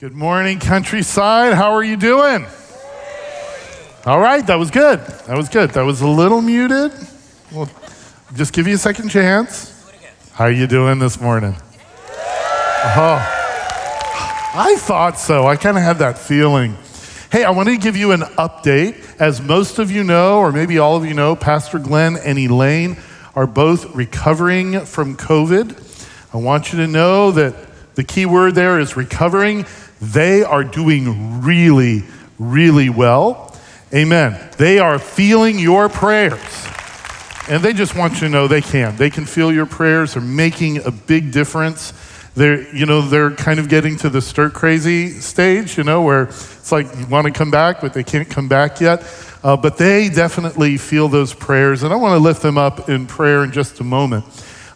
Good morning, countryside. How are you doing? All right, that was good. That was good. That was a little muted. Well, just give you a second chance. How are you doing this morning? Oh, I thought so. I kind of had that feeling. Hey, I wanted to give you an update. As most of you know, or maybe all of you know, Pastor Glenn and Elaine are both recovering from COVID. I want you to know that the key word there is recovering. They are doing really, really well. Amen. They are feeling your prayers. And they just want you to know they can. They can feel your prayers. They're making a big difference. They're, you know, they're kind of getting to the stir crazy stage, you know, where it's like you want to come back, but they can't come back yet. Uh, but they definitely feel those prayers. And I want to lift them up in prayer in just a moment.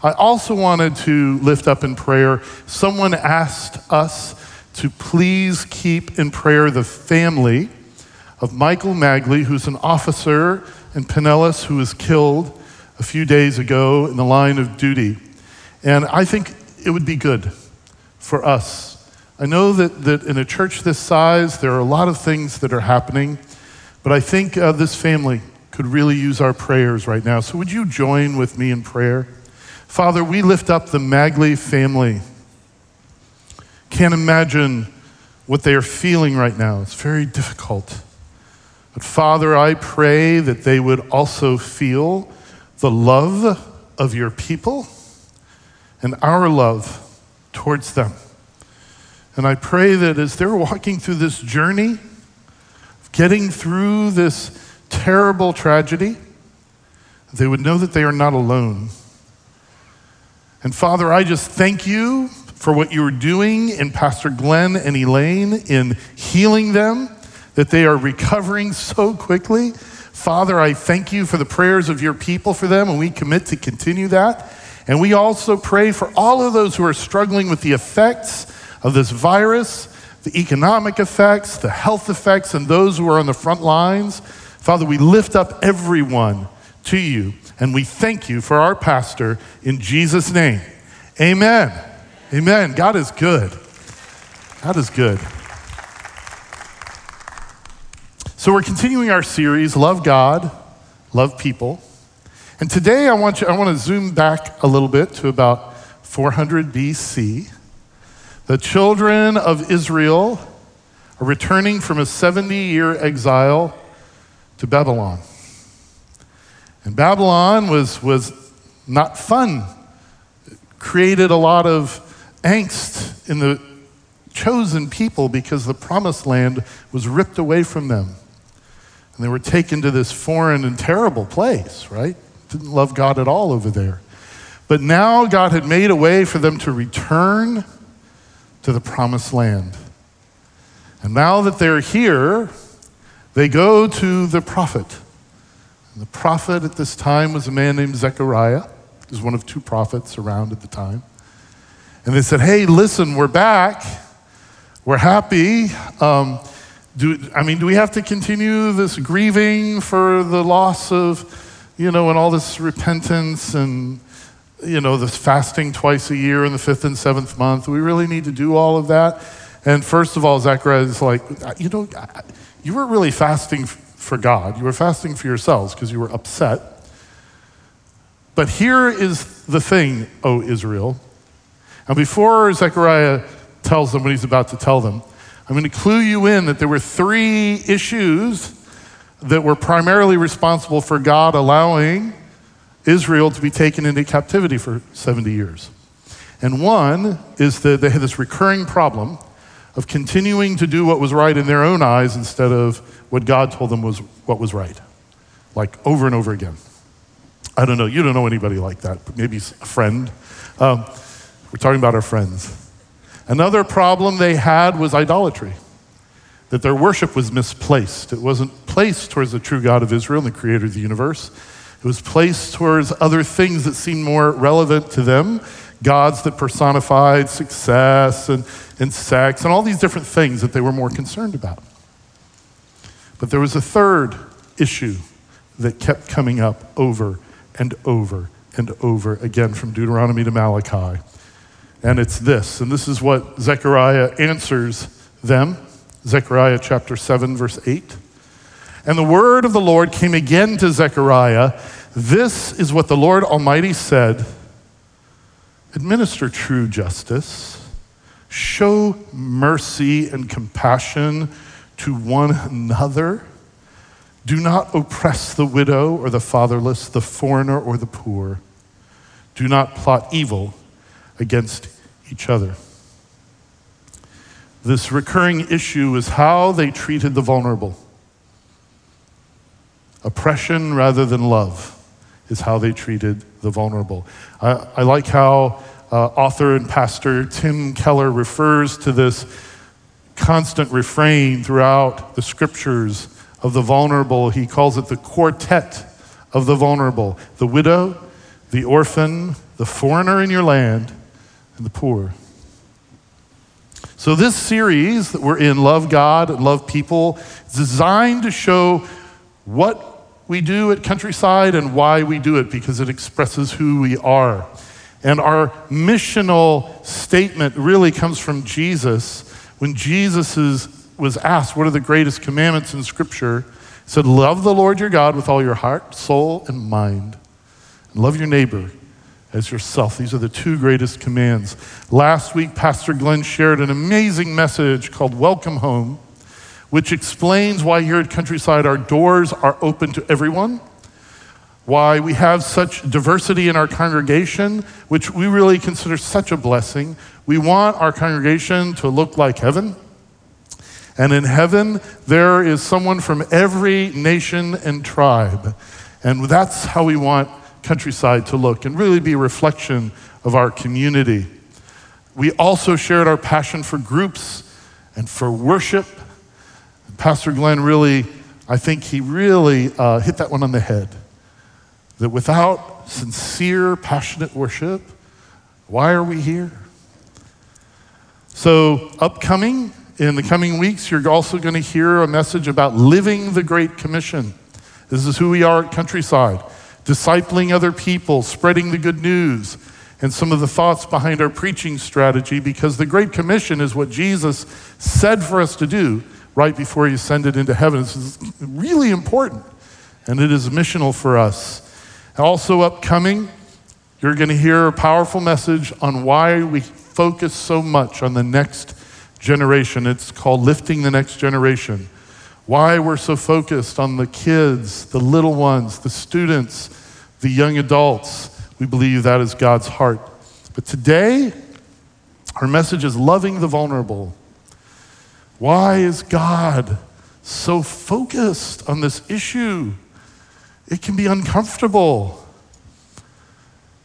I also wanted to lift up in prayer. Someone asked us to please keep in prayer the family of Michael Magli, who's an officer in Pinellas who was killed a few days ago in the line of duty. And I think it would be good for us. I know that, that in a church this size, there are a lot of things that are happening, but I think uh, this family could really use our prayers right now. So, would you join with me in prayer? Father, we lift up the Magli family. Can't imagine what they are feeling right now. It's very difficult. But Father, I pray that they would also feel the love of your people and our love towards them. And I pray that as they're walking through this journey, getting through this terrible tragedy, they would know that they are not alone. And Father, I just thank you for what you are doing in Pastor Glenn and Elaine in healing them, that they are recovering so quickly. Father, I thank you for the prayers of your people for them, and we commit to continue that. And we also pray for all of those who are struggling with the effects of this virus, the economic effects, the health effects, and those who are on the front lines. Father, we lift up everyone to you, and we thank you for our pastor in Jesus' name. Amen. Amen. God is good. God is good. So we're continuing our series, Love God, Love People. And today I want, you, I want to zoom back a little bit to about 400 BC. The children of Israel are returning from a 70 year exile to Babylon. And Babylon was, was not fun. It created a lot of angst in the chosen people because the promised land was ripped away from them. And they were taken to this foreign and terrible place, right? Didn't love God at all over there. But now God had made a way for them to return to the promised land. And now that they're here, they go to the prophet. And the prophet at this time was a man named Zechariah. He was one of two prophets around at the time. And they said, Hey, listen, we're back. We're happy. Um, do, I mean, do we have to continue this grieving for the loss of, you know, and all this repentance and, you know, this fasting twice a year in the fifth and seventh month? We really need to do all of that? And first of all, Zechariah is like, you know, you weren't really fasting for God. You were fasting for yourselves because you were upset. But here is the thing, O Israel. And before Zechariah tells them what he's about to tell them, I'm going to clue you in that there were three issues that were primarily responsible for God allowing Israel to be taken into captivity for 70 years. And one is that they had this recurring problem of continuing to do what was right in their own eyes instead of what God told them was what was right, like over and over again. I don't know, you don't know anybody like that, but maybe a friend. Um, we're talking about our friends. Another problem they had was idolatry, that their worship was misplaced. It wasn't placed towards the true God of Israel, and the creator of the universe. It was placed towards other things that seemed more relevant to them, gods that personified success and, and sex and all these different things that they were more concerned about. But there was a third issue that kept coming up over and over and over again from Deuteronomy to Malachi. And it's this, and this is what Zechariah answers them. Zechariah chapter 7, verse 8. And the word of the Lord came again to Zechariah. This is what the Lord Almighty said Administer true justice, show mercy and compassion to one another. Do not oppress the widow or the fatherless, the foreigner or the poor. Do not plot evil against each other. This recurring issue is how they treated the vulnerable. Oppression rather than love is how they treated the vulnerable. I, I like how uh, author and pastor Tim Keller refers to this constant refrain throughout the scriptures of the vulnerable. He calls it the quartet of the vulnerable the widow, the orphan, the foreigner in your land, and the poor. So, this series that we're in, Love God and Love People, is designed to show what we do at Countryside and why we do it because it expresses who we are. And our missional statement really comes from Jesus. When Jesus is, was asked, What are the greatest commandments in Scripture? He said, Love the Lord your God with all your heart, soul, and mind. And love your neighbor as yourself. These are the two greatest commands. Last week, Pastor Glenn shared an amazing message called Welcome Home which explains why here at Countryside our doors are open to everyone, why we have such diversity in our congregation, which we really consider such a blessing. We want our congregation to look like heaven. And in heaven, there is someone from every nation and tribe. And that's how we want countryside to look and really be a reflection of our community. We also shared our passion for groups and for worship Pastor Glenn really, I think he really uh, hit that one on the head. That without sincere, passionate worship, why are we here? So, upcoming, in the coming weeks, you're also going to hear a message about living the Great Commission. This is who we are at Countryside discipling other people, spreading the good news, and some of the thoughts behind our preaching strategy because the Great Commission is what Jesus said for us to do right before he send it into heaven. This is really important, and it is missional for us. Also, upcoming, you're going to hear a powerful message on why we focus so much on the next generation. It's called Lifting the Next Generation. Why we're so focused on the kids, the little ones, the students, the young adults. We believe that is God's heart. But today, our message is loving the vulnerable. Why is God so focused on this issue? It can be uncomfortable.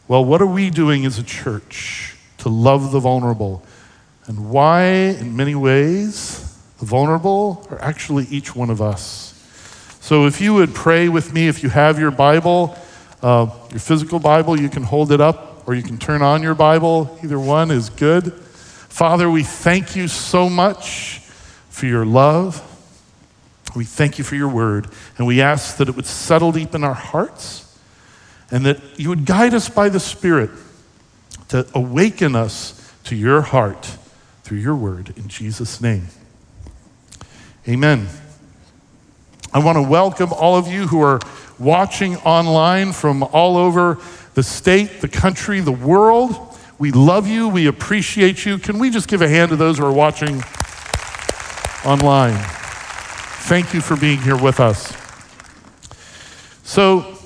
Well, what are we doing as a church to love the vulnerable? And why, in many ways, vulnerable are actually each one of us. So, if you would pray with me, if you have your Bible, uh, your physical Bible, you can hold it up or you can turn on your Bible. Either one is good. Father, we thank you so much for your love. We thank you for your word, and we ask that it would settle deep in our hearts and that you would guide us by the Spirit to awaken us to your heart through your word. In Jesus' name, amen. I want to welcome all of you who are watching online from all over the state, the country, the world. We love you. We appreciate you. Can we just give a hand to those who are watching? online. Thank you for being here with us. So,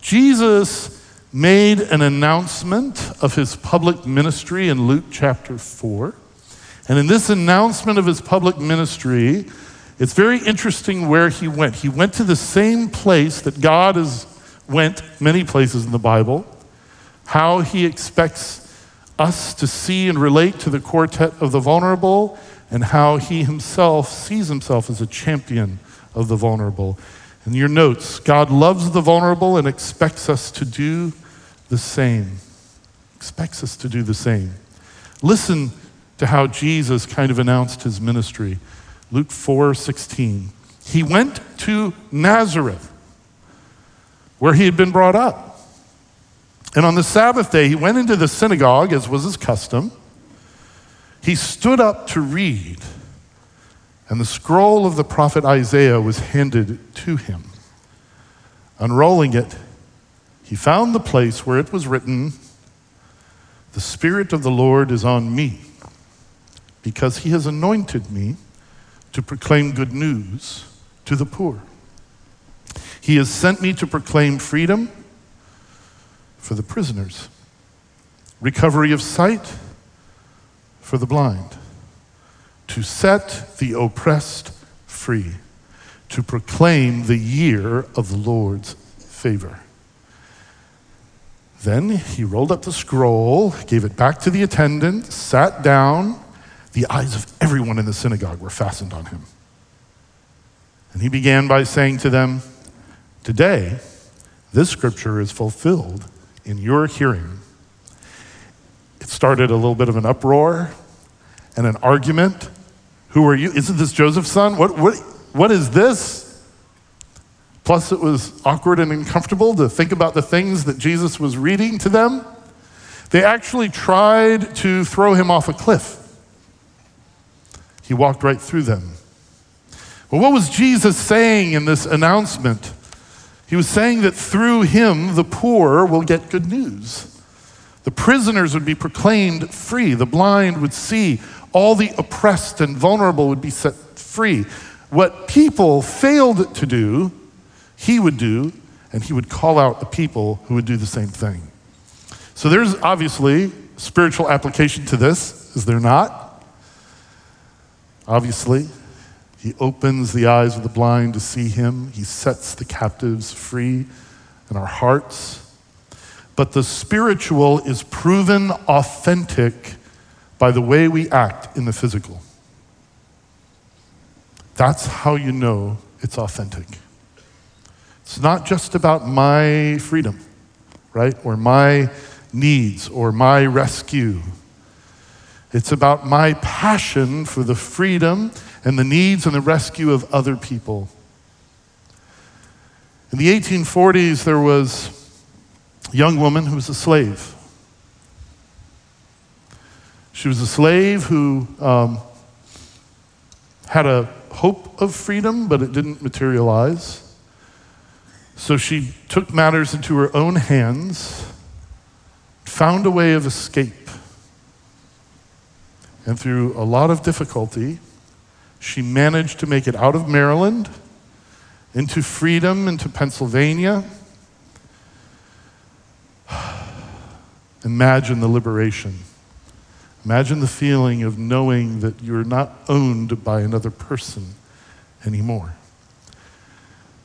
Jesus made an announcement of his public ministry in Luke chapter 4. And in this announcement of his public ministry, it's very interesting where he went. He went to the same place that God has went many places in the Bible, how he expects us to see and relate to the quartet of the vulnerable and how he himself sees himself as a champion of the vulnerable. In your notes, God loves the vulnerable and expects us to do the same. Expects us to do the same. Listen to how Jesus kind of announced his ministry. Luke 4 16. He went to Nazareth, where he had been brought up. And on the Sabbath day, he went into the synagogue, as was his custom he stood up to read, and the scroll of the prophet Isaiah was handed to him. Unrolling it, he found the place where it was written, The Spirit of the Lord is on me, because he has anointed me to proclaim good news to the poor. He has sent me to proclaim freedom for the prisoners, recovery of sight for the blind, to set the oppressed free, to proclaim the year of the Lord's favor. Then he rolled up the scroll, gave it back to the attendant, sat down. The eyes of everyone in the synagogue were fastened on him. And he began by saying to them, Today, this scripture is fulfilled in your hearing. It started a little bit of an uproar and an argument. Who are you? Isn't this Joseph's son? What, what, what is this? Plus, it was awkward and uncomfortable to think about the things that Jesus was reading to them. They actually tried to throw him off a cliff. He walked right through them. Well, what was Jesus saying in this announcement? He was saying that through him, the poor will get good news. The prisoners would be proclaimed free. The blind would see. All the oppressed and vulnerable would be set free. What people failed to do, he would do, and he would call out the people who would do the same thing. So there's obviously spiritual application to this, is there not? Obviously. He opens the eyes of the blind to see him. He sets the captives free in our hearts. But the spiritual is proven authentic by the way we act in the physical. That's how you know it's authentic. It's not just about my freedom, right? Or my needs or my rescue. It's about my passion for the freedom and the needs and the rescue of other people. In the 1840s, there was a young woman who was a slave. She was a slave who um, had a hope of freedom, but it didn't materialize. So she took matters into her own hands, found a way of escape. And through a lot of difficulty, she managed to make it out of Maryland into freedom, into Pennsylvania. Imagine the liberation. Imagine the feeling of knowing that you're not owned by another person anymore.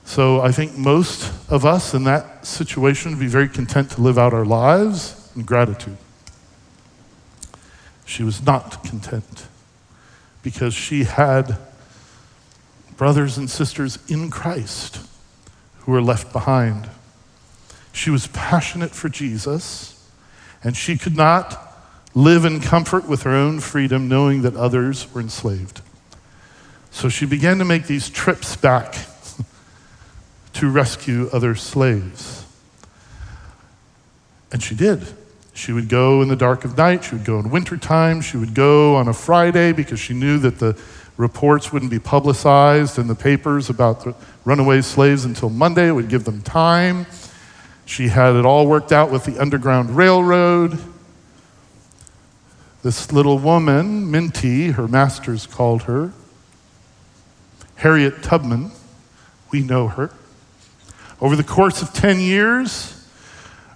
So I think most of us in that situation would be very content to live out our lives in gratitude. She was not content because she had brothers and sisters in Christ who were left behind. She was passionate for Jesus, and she could not live in comfort with her own freedom, knowing that others were enslaved. So she began to make these trips back to rescue other slaves. And she did. She would go in the dark of night, she would go in wintertime, she would go on a Friday because she knew that the reports wouldn't be publicized in the papers about the runaway slaves until Monday. It would give them time. She had it all worked out with the Underground Railroad. This little woman, Minty, her masters called her, Harriet Tubman, we know her. Over the course of 10 years,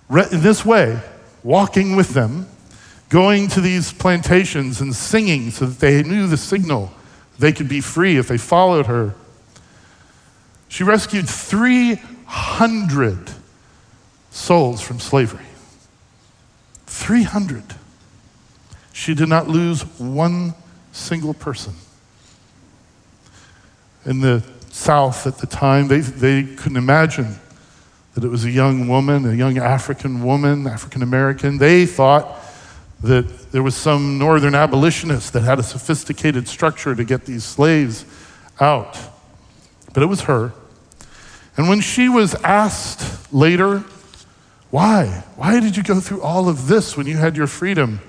in this way, walking with them, going to these plantations and singing so that they knew the signal. They could be free if they followed her. She rescued 300 souls from slavery. 300. She did not lose one single person. In the South at the time, they, they couldn't imagine that it was a young woman, a young African woman, African American. They thought that there was some northern abolitionist that had a sophisticated structure to get these slaves out. But it was her. And when she was asked later, why? Why did you go through all of this when you had your freedom?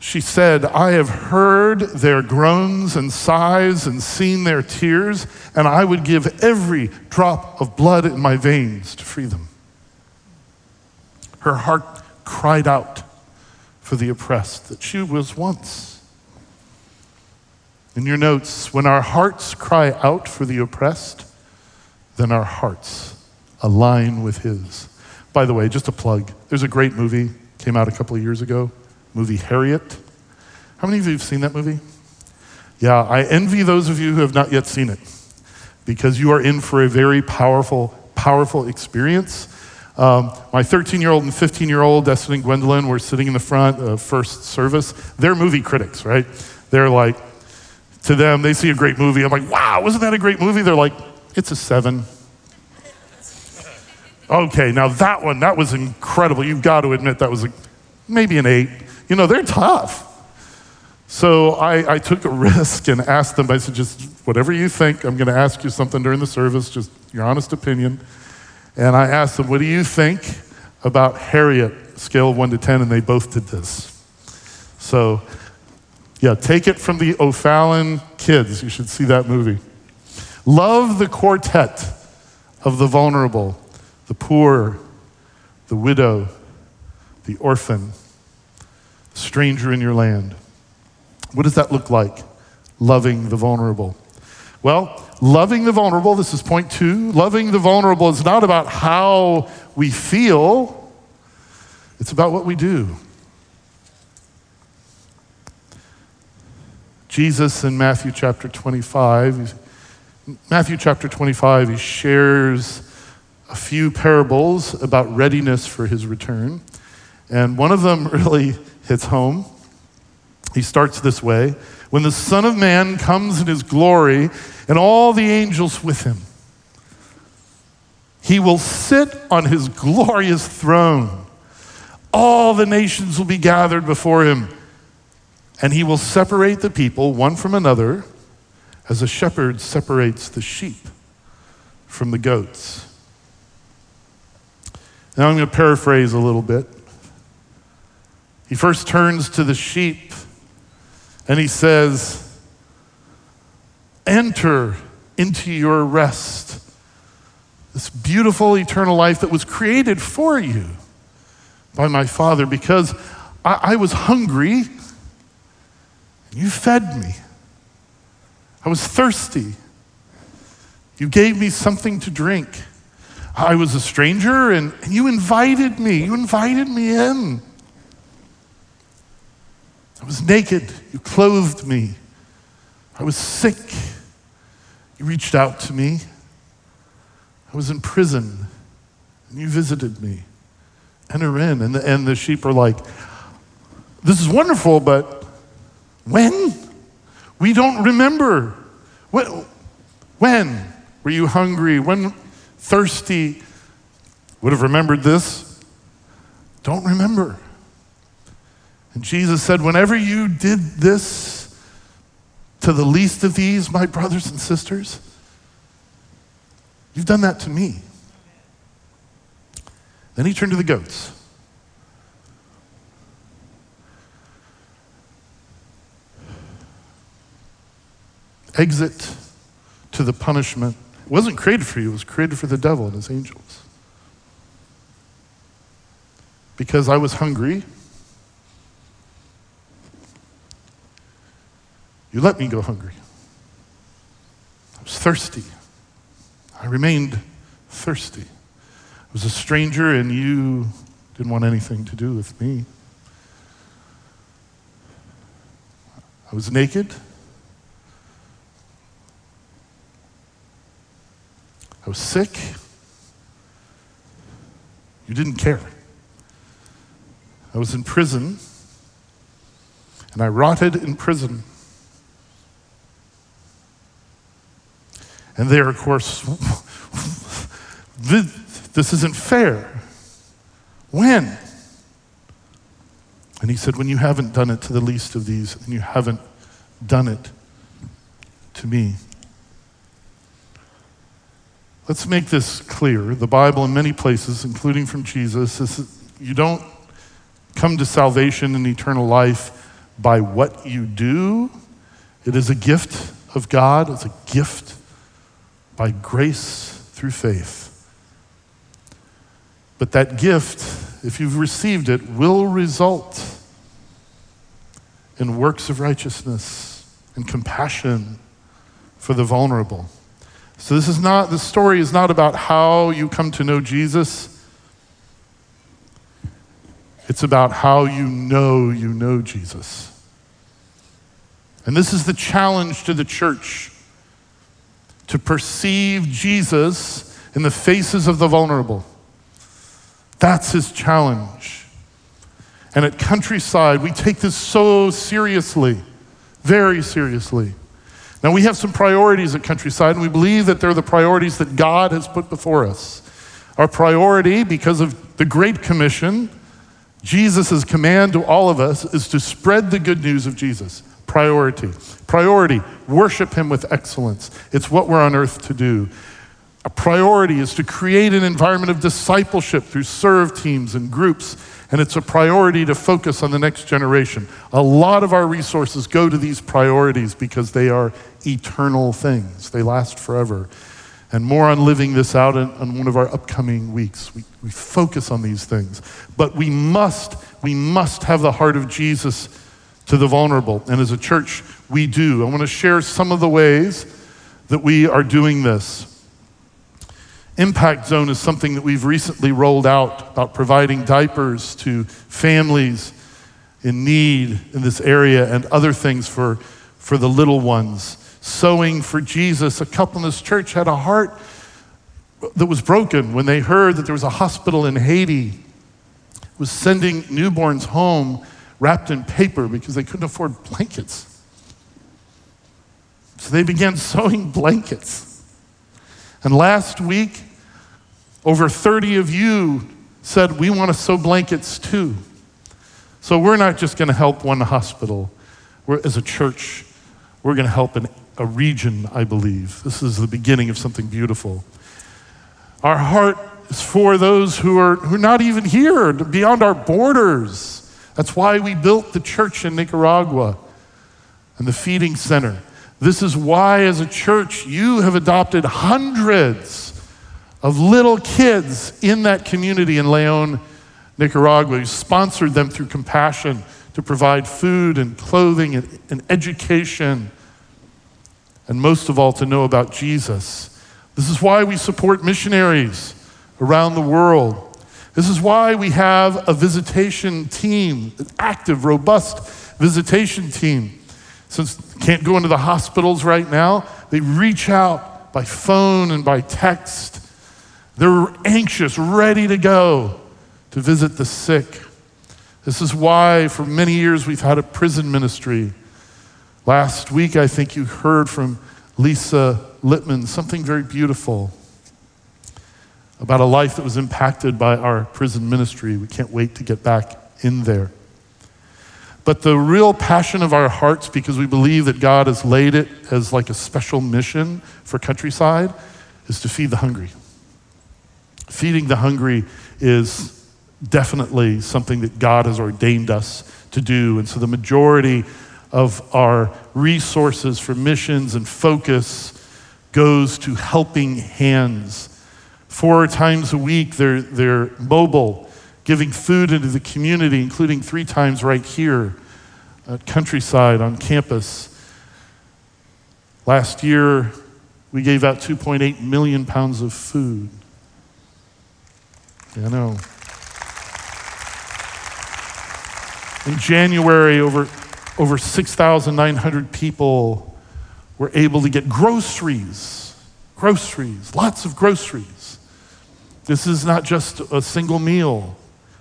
She said, I have heard their groans and sighs and seen their tears, and I would give every drop of blood in my veins to free them. Her heart cried out for the oppressed that she was once. In your notes, when our hearts cry out for the oppressed, then our hearts align with His. By the way, just a plug. There's a great movie, came out a couple of years ago, movie Harriet. How many of you have seen that movie? Yeah, I envy those of you who have not yet seen it because you are in for a very powerful, powerful experience. Um, my 13 year old and 15 year old, Destin and Gwendolyn, were sitting in the front of first service. They're movie critics, right? They're like, to them, they see a great movie. I'm like, wow, wasn't that a great movie? They're like, it's a seven. Okay, now that one, that was incredible. You've got to admit that was a, maybe an eight. You know, they're tough. So I, I took a risk and asked them, I said, just whatever you think, I'm going to ask you something during the service, just your honest opinion. And I asked them, what do you think about Harriet, scale of one to 10? And they both did this. So, yeah, take it from the O'Fallon kids. You should see that movie. Love the quartet of the vulnerable, the poor, the widow, the orphan, stranger in your land. What does that look like? Loving the vulnerable. Well, loving the vulnerable, this is point two. Loving the vulnerable is not about how we feel, it's about what we do. Jesus in Matthew chapter 25, Matthew chapter 25, he shares a few parables about readiness for his return. And one of them really hits home. He starts this way When the Son of Man comes in his glory and all the angels with him, he will sit on his glorious throne. All the nations will be gathered before him, and he will separate the people one from another as a shepherd separates the sheep from the goats. Now I'm going to paraphrase a little bit. He first turns to the sheep and he says, Enter into your rest, this beautiful eternal life that was created for you by my Father, because I, I was hungry and you fed me. I was thirsty. You gave me something to drink. I was a stranger and, and you invited me. You invited me in. I was naked. You clothed me. I was sick. You reached out to me. I was in prison and you visited me. Enter in. And the, and the sheep are like, This is wonderful, but when? We don't remember. When? when were you hungry? When thirsty? Would have remembered this. Don't remember. And Jesus said, Whenever you did this to the least of these, my brothers and sisters, you've done that to me. Then he turned to the goats. Exit to the punishment. It wasn't created for you, it was created for the devil and his angels. Because I was hungry, You let me go hungry. I was thirsty. I remained thirsty. I was a stranger, and you didn't want anything to do with me. I was naked. I was sick. You didn't care. I was in prison, and I rotted in prison. And there, of course, this isn't fair. When? And he said, When you haven't done it to the least of these, and you haven't done it to me. Let's make this clear. The Bible, in many places, including from Jesus, is you don't come to salvation and eternal life by what you do. It is a gift of God, it's a gift by grace through faith. But that gift, if you've received it, will result in works of righteousness and compassion for the vulnerable. So this is not the story is not about how you come to know Jesus. It's about how you know you know Jesus. And this is the challenge to the church to perceive Jesus in the faces of the vulnerable. That's his challenge. And at Countryside, we take this so seriously, very seriously. Now, we have some priorities at Countryside, and we believe that they're the priorities that God has put before us. Our priority, because of the Great Commission, Jesus' command to all of us is to spread the good news of Jesus. Priority. Priority, worship Him with excellence. It's what we're on earth to do. A priority is to create an environment of discipleship through serve teams and groups, and it's a priority to focus on the next generation. A lot of our resources go to these priorities because they are eternal things, they last forever. And more on living this out in, in one of our upcoming weeks. We, we focus on these things. But we must, we must have the heart of Jesus to the vulnerable. And as a church, we do. I want to share some of the ways that we are doing this. Impact Zone is something that we've recently rolled out about providing diapers to families in need in this area and other things for, for the little ones. Sewing for Jesus. A couple in this church had a heart that was broken when they heard that there was a hospital in Haiti was sending newborns home wrapped in paper because they couldn't afford blankets. So they began sewing blankets. And last week, over 30 of you said, We want to sew blankets too. So we're not just going to help one hospital. We're, as a church, we're going to help in a region, I believe. This is the beginning of something beautiful. Our heart is for those who are, who are not even here, beyond our borders. That's why we built the church in Nicaragua and the feeding center. This is why, as a church, you have adopted hundreds of little kids in that community in Leon, Nicaragua. You sponsored them through compassion to provide food and clothing and, and education, and most of all, to know about Jesus. This is why we support missionaries around the world. This is why we have a visitation team, an active, robust visitation team. Since can't go into the hospitals right now, they reach out by phone and by text they're anxious, ready to go to visit the sick. This is why, for many years, we've had a prison ministry. Last week, I think you heard from Lisa Littman something very beautiful about a life that was impacted by our prison ministry. We can't wait to get back in there. But the real passion of our hearts, because we believe that God has laid it as like a special mission for countryside, is to feed the hungry. Feeding the hungry is definitely something that God has ordained us to do. And so the majority of our resources for missions and focus goes to helping hands. Four times a week, they're, they're mobile, giving food into the community, including three times right here at Countryside on campus. Last year, we gave out 2.8 million pounds of food. I know. In January, over, over 6,900 people were able to get groceries. Groceries, lots of groceries. This is not just a single meal.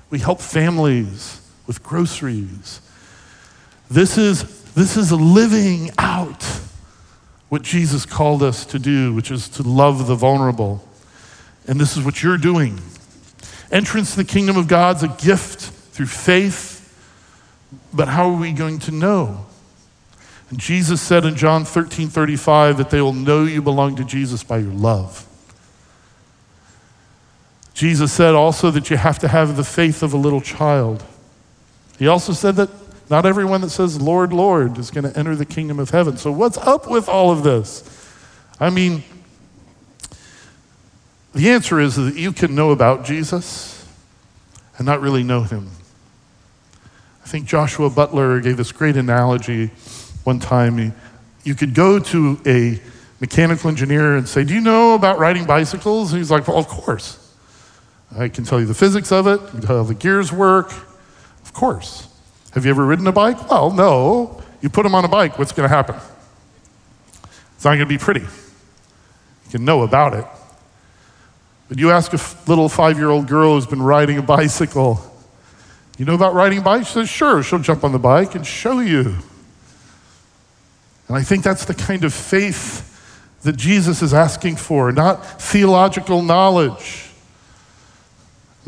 We help families with groceries. This is, this is living out what Jesus called us to do, which is to love the vulnerable. And this is what you're doing. Entrance to the kingdom of God's a gift through faith, but how are we going to know? And Jesus said in John 13 35 that they will know you belong to Jesus by your love. Jesus said also that you have to have the faith of a little child. He also said that Not everyone that says, Lord, Lord, is going to enter the kingdom of heaven. So, what's up with all of this? I mean, the answer is that you can know about Jesus and not really know him. I think Joshua Butler gave this great analogy one time. you could go to a mechanical engineer and say, Do you know about riding bicycles? And he's like, Well, of course. I can tell you the physics of it, how the gears work. Of course. Have you ever ridden a bike? Well, no. You put them on a bike, what's going to happen? It's not going to be pretty. You can know about it. But you ask a little five year old girl who's been riding a bicycle, you know about riding a bike? She says, Sure. She'll jump on the bike and show you. And I think that's the kind of faith that Jesus is asking for, not theological knowledge,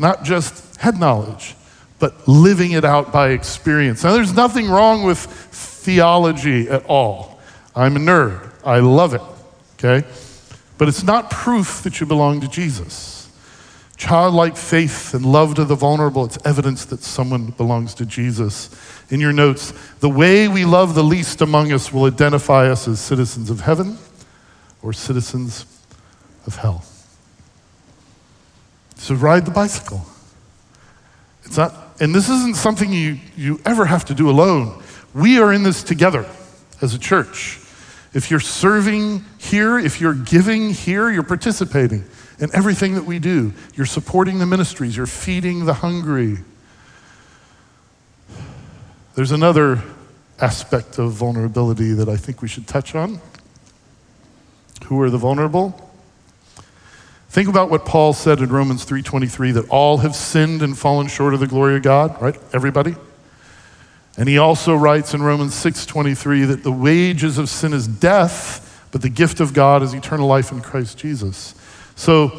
not just head knowledge, but living it out by experience. Now, there's nothing wrong with theology at all. I'm a nerd, I love it, okay? But it's not proof that you belong to Jesus. Childlike faith and love to the vulnerable, it's evidence that someone belongs to Jesus. In your notes, the way we love the least among us will identify us as citizens of heaven or citizens of hell. So ride the bicycle. It's not, and this isn't something you, you ever have to do alone. We are in this together as a church. If you're serving here, if you're giving here, you're participating in everything that we do. You're supporting the ministries, you're feeding the hungry. There's another aspect of vulnerability that I think we should touch on. Who are the vulnerable? Think about what Paul said in Romans 3:23 that all have sinned and fallen short of the glory of God, right? Everybody. And he also writes in Romans 6:23 that the wages of sin is death, but the gift of God is eternal life in Christ Jesus. So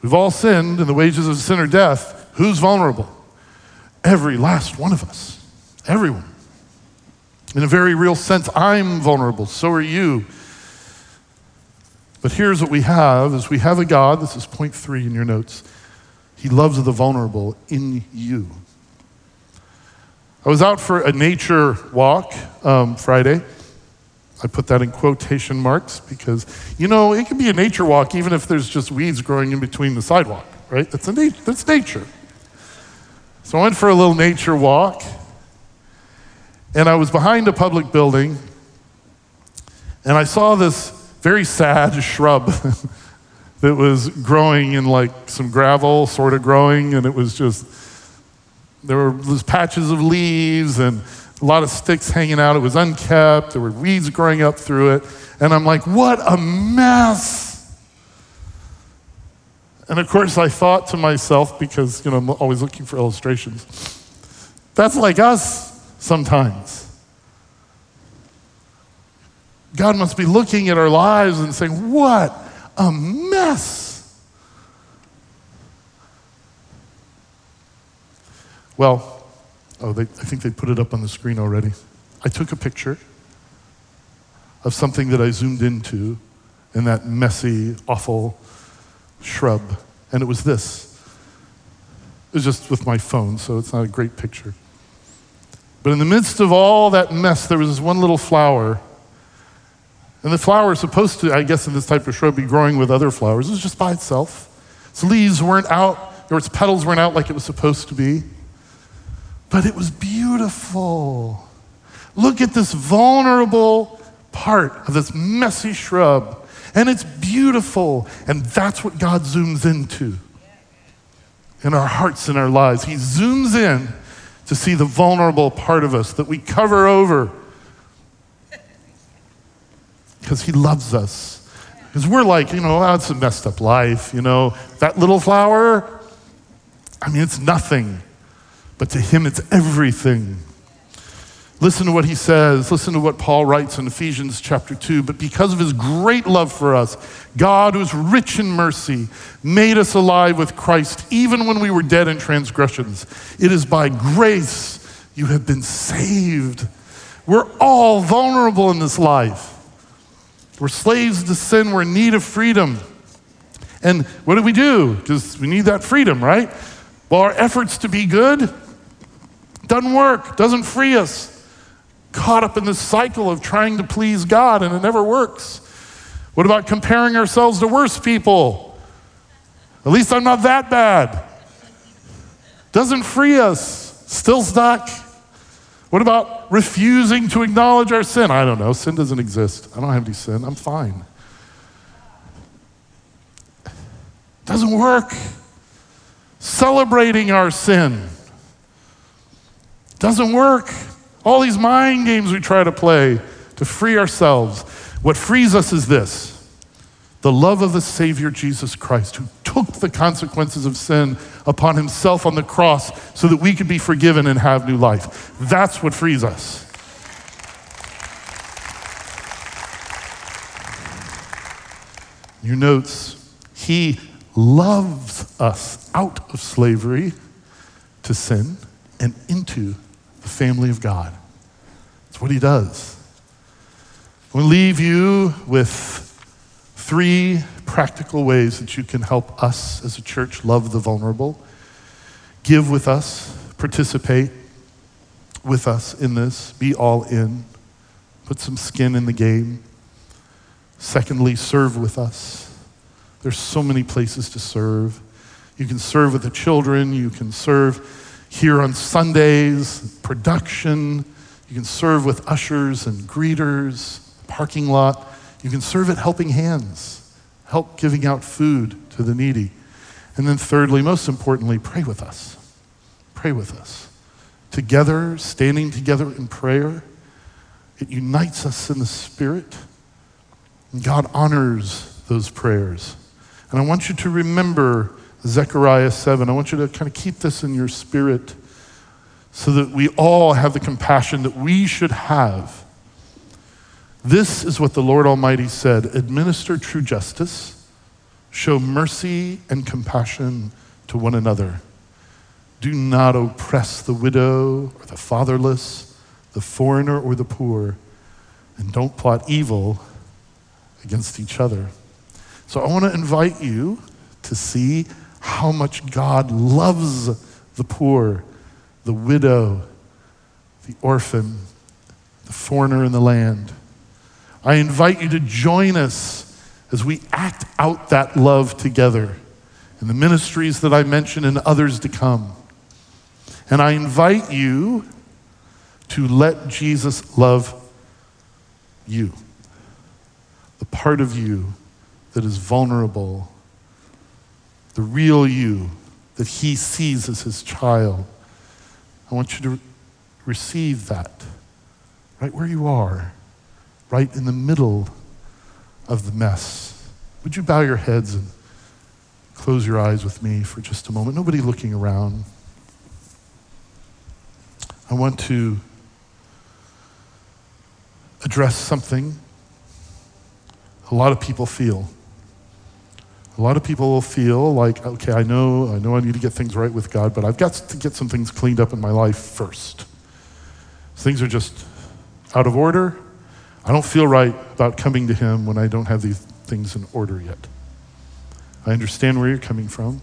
we've all sinned and the wages of sin are death. Who's vulnerable? Every last one of us. Everyone. In a very real sense, I'm vulnerable. So are you. But here's what we have is we have a God, this is point three in your notes. He loves the vulnerable in you. I was out for a nature walk um, Friday. I put that in quotation marks because, you know, it can be a nature walk even if there's just weeds growing in between the sidewalk, right? That's, a that's nature. So I went for a little nature walk, and I was behind a public building, and I saw this very sad shrub that was growing in like some gravel, sort of growing, and it was just, there were these patches of leaves and a lot of sticks hanging out. It was unkept, there were weeds growing up through it. And I'm like, what a mess. And of course, I thought to myself, because you know, I'm always looking for illustrations, that's like us sometimes. God must be looking at our lives and saying, What a mess. Well, oh, they, I think they put it up on the screen already. I took a picture of something that I zoomed into in that messy, awful shrub, and it was this. It was just with my phone, so it's not a great picture. But in the midst of all that mess, there was this one little flower and the flower is supposed to, I guess, in this type of shrub, be growing with other flowers. It was just by itself. Its leaves weren't out, or its petals weren't out like it was supposed to be. But it was beautiful. Look at this vulnerable part of this messy shrub. And it's beautiful. And that's what God zooms into in our hearts and our lives. He zooms in to see the vulnerable part of us that we cover over because He loves us. Because we're like, you know, oh, it's a messed up life, you know. That little flower, I mean, it's nothing. But to Him, it's everything. Listen to what he says. Listen to what Paul writes in Ephesians chapter 2. But because of his great love for us, God, who's rich in mercy, made us alive with Christ even when we were dead in transgressions. It is by grace you have been saved. We're all vulnerable in this life. We're slaves to sin. We're in need of freedom. And what do we do? Because we need that freedom, right? Well, our efforts to be good Doesn't work, doesn't free us. Caught up in this cycle of trying to please God and it never works. What about comparing ourselves to worse people? At least I'm not that bad. Doesn't free us. Still stuck. What about refusing to acknowledge our sin? I don't know. Sin doesn't exist. I don't have any sin. I'm fine. Doesn't work. Celebrating our sin doesn't work. All these mind games we try to play to free ourselves. What frees us is this the love of the Savior Jesus Christ, who took the consequences of sin upon himself on the cross so that we could be forgiven and have new life. That's what frees us. Your notes, he loves us out of slavery to sin and into the family of God. That's what he does. We'll leave you with three practical ways that you can help us as a church love the vulnerable. Give with us, participate with us in this, be all in, put some skin in the game. Secondly, serve with us. There's so many places to serve. You can serve with the children, you can serve here on Sundays, production, you can serve with ushers and greeters, parking lot. You can serve at helping hands, help giving out food to the needy. And then, thirdly, most importantly, pray with us. Pray with us. Together, standing together in prayer, it unites us in the Spirit. And God honors those prayers. And I want you to remember Zechariah 7. I want you to kind of keep this in your spirit so that we all have the compassion that we should have this is what the Lord Almighty said administer true justice, show mercy and compassion to one another. Do not oppress the widow or the fatherless, the foreigner or the poor, and don't plot evil against each other. So I want to invite you to see how much God loves the poor, the widow, the orphan, the foreigner in the land. I invite you to join us as we act out that love together in the ministries that I mentioned and others to come. And I invite you to let Jesus love you, the part of you that is vulnerable, the real you that he sees as his child. I want you to receive that right where you are right in the middle of the mess. Would you bow your heads and close your eyes with me for just a moment? Nobody looking around. I want to address something a lot of people feel. A lot of people will feel like, okay, I know, I know I need to get things right with God, but I've got to get some things cleaned up in my life first. Things are just out of order. I don't feel right about coming to Him when I don't have these things in order yet. I understand where you're coming from.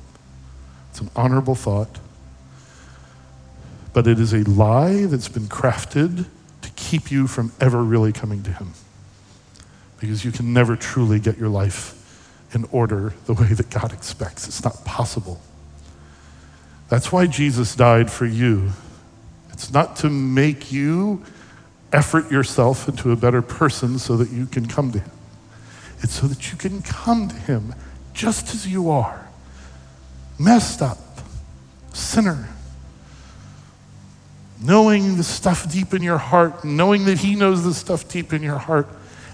It's an honorable thought. But it is a lie that's been crafted to keep you from ever really coming to Him. Because you can never truly get your life in order the way that God expects. It's not possible. That's why Jesus died for you. It's not to make you effort yourself into a better person so that you can come to Him. It's so that you can come to Him just as you are messed up, sinner, knowing the stuff deep in your heart, knowing that He knows the stuff deep in your heart,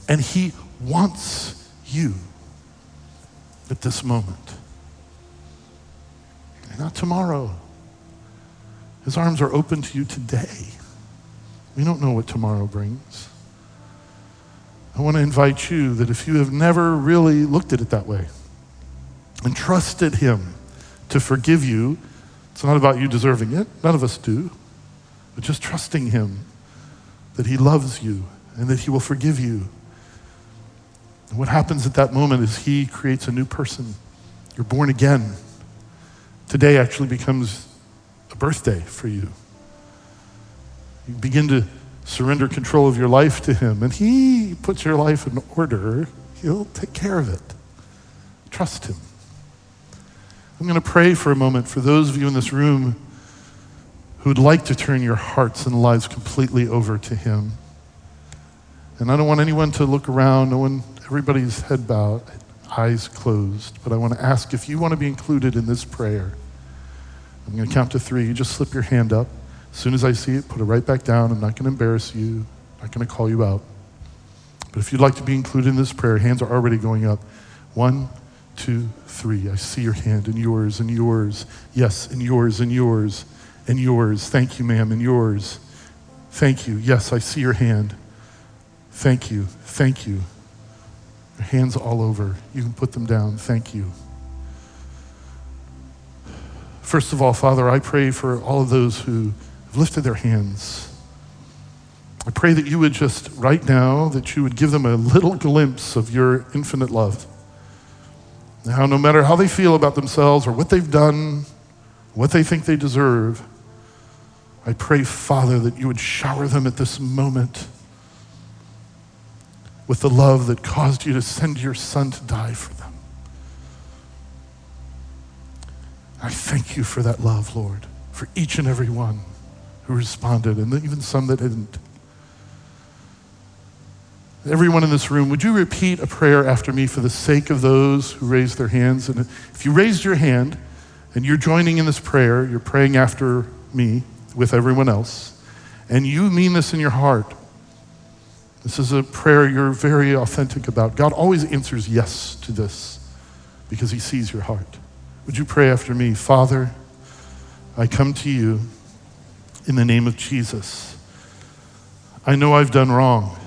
and He wants you at this moment. And not tomorrow. His arms are open to you today. We don't know what tomorrow brings. I want to invite you that if you have never really looked at it that way and trusted Him to forgive you, it's not about you deserving it, none of us do, but just trusting Him that He loves you and that He will forgive you. And what happens at that moment is He creates a new person. You're born again. Today actually becomes a birthday for you. You begin to surrender control of your life to Him, and He puts your life in order. He'll take care of it. Trust Him. I'm going to pray for a moment for those of you in this room who would like to turn your hearts and lives completely over to Him. And I don't want anyone to look around, no one, everybody's head bowed, eyes closed. But I want to ask if you want to be included in this prayer. I'm going to count to three. You just slip your hand up. As soon as I see it, put it right back down. I'm not going to embarrass you, I'm not going to call you out. But if you'd like to be included in this prayer, hands are already going up. One, two, three. I see your hand and yours and yours. Yes, and yours and yours and yours. Thank you, ma'am, and yours. Thank you. Yes, I see your hand. Thank you. Thank you. Your hands all over. You can put them down. Thank you. First of all, Father, I pray for all of those who have lifted their hands. I pray that you would just, right now, that you would give them a little glimpse of your infinite love. Now, no matter how they feel about themselves or what they've done, what they think they deserve, I pray, Father, that you would shower them at this moment with the love that caused you to send your son to die for them. I thank you for that love, Lord, for each and every one who responded, and even some that didn't. Everyone in this room, would you repeat a prayer after me for the sake of those who raised their hands? And if you raised your hand and you're joining in this prayer, you're praying after me with everyone else, and you mean this in your heart, this is a prayer you're very authentic about. God always answers yes to this because he sees your heart. Would you pray after me? Father, I come to you in the name of Jesus. I know I've done wrong.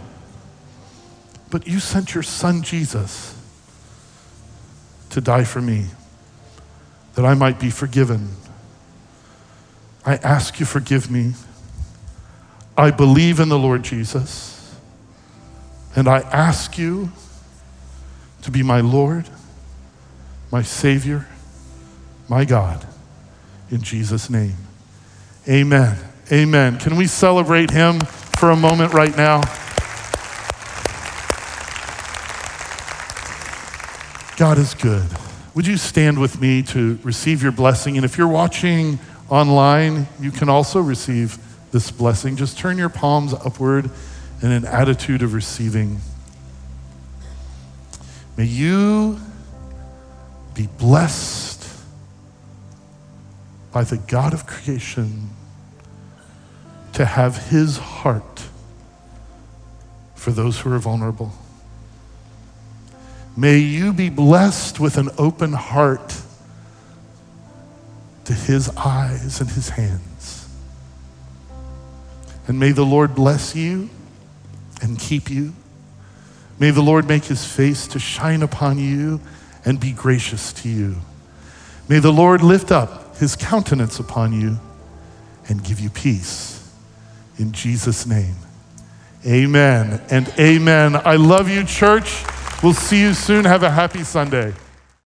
But you sent your son Jesus to die for me, that I might be forgiven. I ask you, forgive me. I believe in the Lord Jesus, and I ask you to be my Lord, my Savior, my God, in Jesus' name. Amen. Amen. Can we celebrate him for a moment right now? God is good. Would you stand with me to receive your blessing? And if you're watching online, you can also receive this blessing. Just turn your palms upward in an attitude of receiving. May you be blessed by the God of creation to have his heart for those who are vulnerable. May you be blessed with an open heart to his eyes and his hands. And may the Lord bless you and keep you. May the Lord make his face to shine upon you and be gracious to you. May the Lord lift up his countenance upon you and give you peace. In Jesus' name, amen and amen. I love you, church. We'll see you soon. Have a happy Sunday.